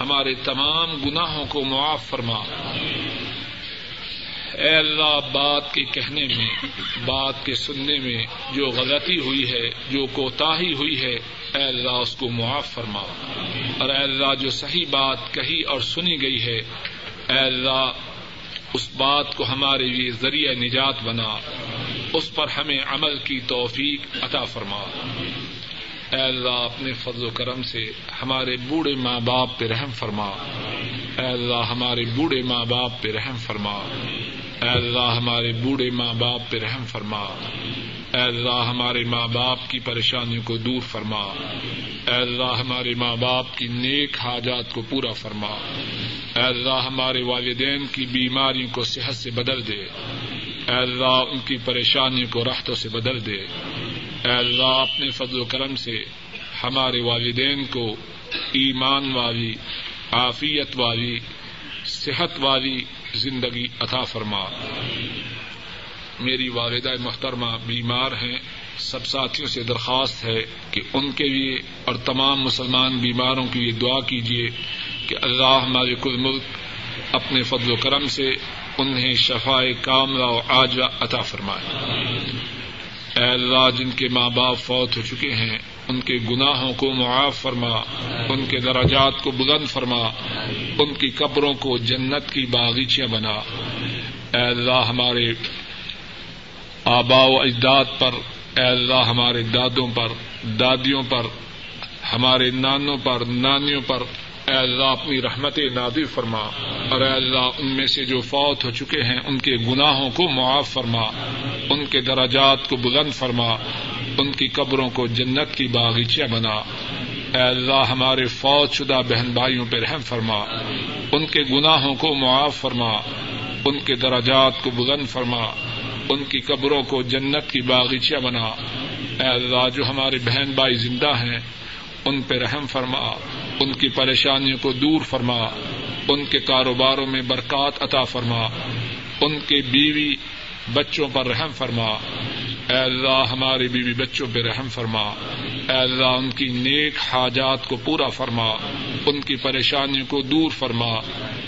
ہمارے تمام گناہوں کو معاف فرما۔ اے اللہ، بات کے کہنے میں، بات کے سننے میں جو غلطی ہوئی ہے، جو کوتاہی ہوئی ہے، اے اللہ، اس کو معاف فرما۔ اور اے اللہ، جو صحیح بات کہی اور سنی گئی ہے، اے اللہ اس بات کو ہمارے لیے ذریعہ نجات بنا، اس پر ہمیں عمل کی توفیق عطا فرما۔ اے اللہ، اپنے فضل و کرم سے ہمارے بوڑھے ماں باپ پہ رحم فرما۔ اے اللہ، ہمارے بوڑھے ماں باپ پہ رحم فرما۔ اے اللہ، ہمارے بوڑھے ماں باپ پہ رحم فرما۔ اے اللہ، ہمارے ماں باپ کی پریشانیوں کو دور فرما۔ اے اللہ، ہمارے ماں باپ کی نیک حاجات کو پورا فرما۔ اے اللہ، ہمارے والدین کی بیماریوں کو صحت سے بدل دے۔ اے اللہ، ان کی پریشانیوں کو راحتوں سے بدل دے۔ اے اللہ، اپنے فضل و کرم سے ہمارے والدین کو ایمان والی، عافیت والی، صحت والی زندگی عطا فرما۔ میری والدہ محترمہ بیمار ہیں، سب ساتھیوں سے درخواست ہے کہ ان کے لیے اور تمام مسلمان بیماروں کے لیے دعا کیجیے کہ اللہ مالک الملک اپنے فضل و کرم سے انہیں شفا کاملہ و آج عطا فرمائے۔ اے اللہ، جن کے ماں باپ فوت ہو چکے ہیں، ان کے گناہوں کو معاف فرما، ان کے دراجات کو بلند فرما، ان کی قبروں کو جنت کی باغیچیاں بنا۔ اے اللہ، ہمارے آبا و اجداد پر، اے اللہ، ہمارے دادوں پر، دادیوں پر، ہمارے نانوں پر، نانیوں پر اے اللہ، اپنی رحمت نادر فرما۔ اور اے اللہ، ان میں سے جو فوت ہو چکے ہیں، ان کے گناہوں کو معاف فرما۔ ان کے دراجات کو بلند فرما۔ ان کی قبروں کو جنت کی باغیچیاں بنا۔ اے اللہ، ہمارے فوت شدہ بہن بھائیوں پہ رحم فرما۔ ان کے گناہوں کو معاف فرما۔ ان کے دراجات کو بلند فرما۔ ان کی قبروں کو جنت کی باغیچیاں بنا۔ اے اللہ، جو ہمارے بہن بھائی زندہ ہیں، ان پہ رحم فرما۔ ان کی پریشانیوں کو دور فرما، ان کے کاروباروں میں برکات عطا فرما، ان کے بیوی بچوں پر رحم فرما۔ اے اللہ ہمارے بیوی بچوں پہ رحم فرما۔ اے اللہ، ان کی نیک حاجات کو پورا فرما۔ ان کی پریشانیوں کو دور فرما۔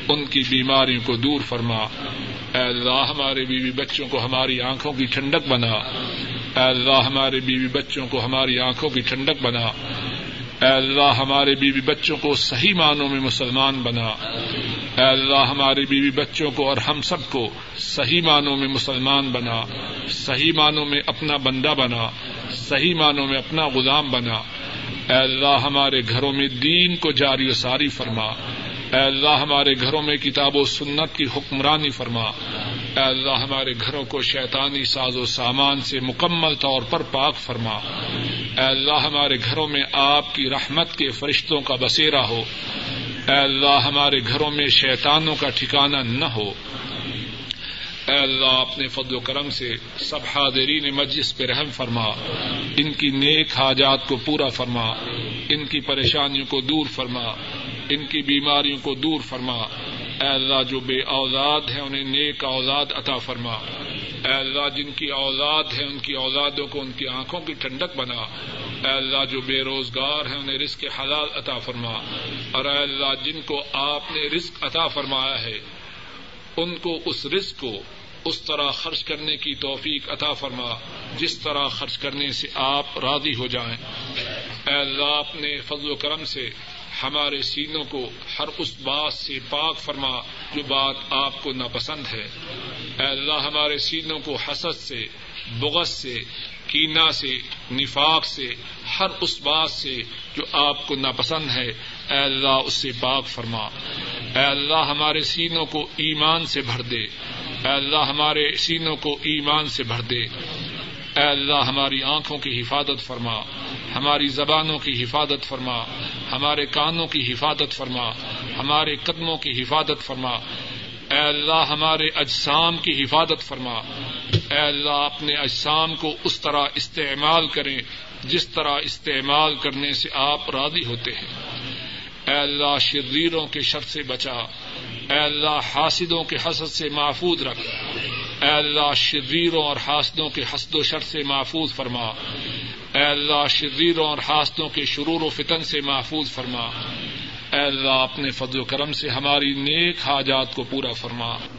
ان کی بیماریوں کو دور فرما۔ اے اللہ، ہمارے بیوی بچوں کو ہماری آنکھوں کی ٹھنڈک بنا۔ اے اللہ، ہمارے بیوی بچوں کو ہماری آنکھوں کی ٹھنڈک بنا۔ اے اللہ ہمارے بیوی بچوں کو صحیح معنوں میں مسلمان بنا۔ اے اللہ ہمارے بیوی بچوں کو اور ہم سب کو صحیح معنوں میں مسلمان بنا۔ صحیح معنوں میں اپنا بندہ بنا۔ صحیح معنوں میں اپنا غلام بنا۔ اے اللہ ہمارے گھروں میں دین کو جاری و ساری فرما۔ اے اللہ ہمارے گھروں میں کتاب و سنت کی حکمرانی فرما۔ اے اللہ ہمارے گھروں کو شیطانی ساز و سامان سے مکمل طور پر پاک فرما۔ اے اللہ ہمارے گھروں میں آپ کی رحمت کے فرشتوں کا بسیرا ہو۔ اے اللہ ہمارے گھروں میں شیطانوں کا ٹھکانا نہ ہو۔ اے اللہ اپنے فضل و کرم سے سب حاضرین مجلس پہ رحم فرما۔ ان کی نیک حاجات کو پورا فرما۔ ان کی پریشانیوں کو دور فرما۔ ان کی بیماریوں کو دور فرما۔ اے اللہ، جو بے اوزاد ہیں، انہیں نیک اوزاد عطا فرما۔ اے اللہ، جن کی اوزاد ہے ان کی اوزادوں کو ان کی آنکھوں کی ٹھنڈک بنا۔ اے اللہ، جو بے روزگار ہیں، انہیں رزق حلال عطا فرما۔ اور اے اللہ، جن کو آپ نے رزق عطا فرمایا ہے، ان کو اس رزق کو اس طرح خرچ کرنے کی توفیق عطا فرما۔ جس طرح خرچ کرنے سے آپ راضی ہو جائیں۔ اے اللہ، اپنے فضل و کرم سے ہمارے سینوں کو ہر اس بات سے پاک فرما جو بات آپ کو ناپسند ہے۔ اے اللہ، ہمارے سینوں کو حسد سے، بغض سے کینا سے، نفاق سے، ہر اس بات سے جو آپ کو ناپسند ہے، اے اللہ، اس سے پاک فرما۔ اے اللہ، ہمارے سینوں کو ایمان سے بھر دے۔ اے اللہ، ہمارے سینوں کو ایمان سے بھر دے۔ اے اللہ، ہماری آنکھوں کی حفاظت فرما، ہماری زبانوں کی حفاظت فرما، ہمارے کانوں کی حفاظت فرما، ہمارے قدموں کی حفاظت فرما۔ اے اللہ، ہمارے اجسام کی حفاظت فرما۔ اے اللہ، اپنے اجسام کو اس طرح استعمال کریں جس طرح استعمال کرنے سے آپ راضی ہوتے ہیں۔ اے اللہ شریروں کے شر سے بچا۔ اے اللہ حاسدوں کے حسد سے محفوظ رکھ۔ اے اللہ شریروں اور حاسدوں کے حسد و شر سے محفوظ فرما۔ اے اللہ شریروں اور حاسدوں کے شرور و فتن سے محفوظ فرما۔ اے اللہ اپنے فضل و کرم سے ہماری نیک حاجات کو پورا فرما۔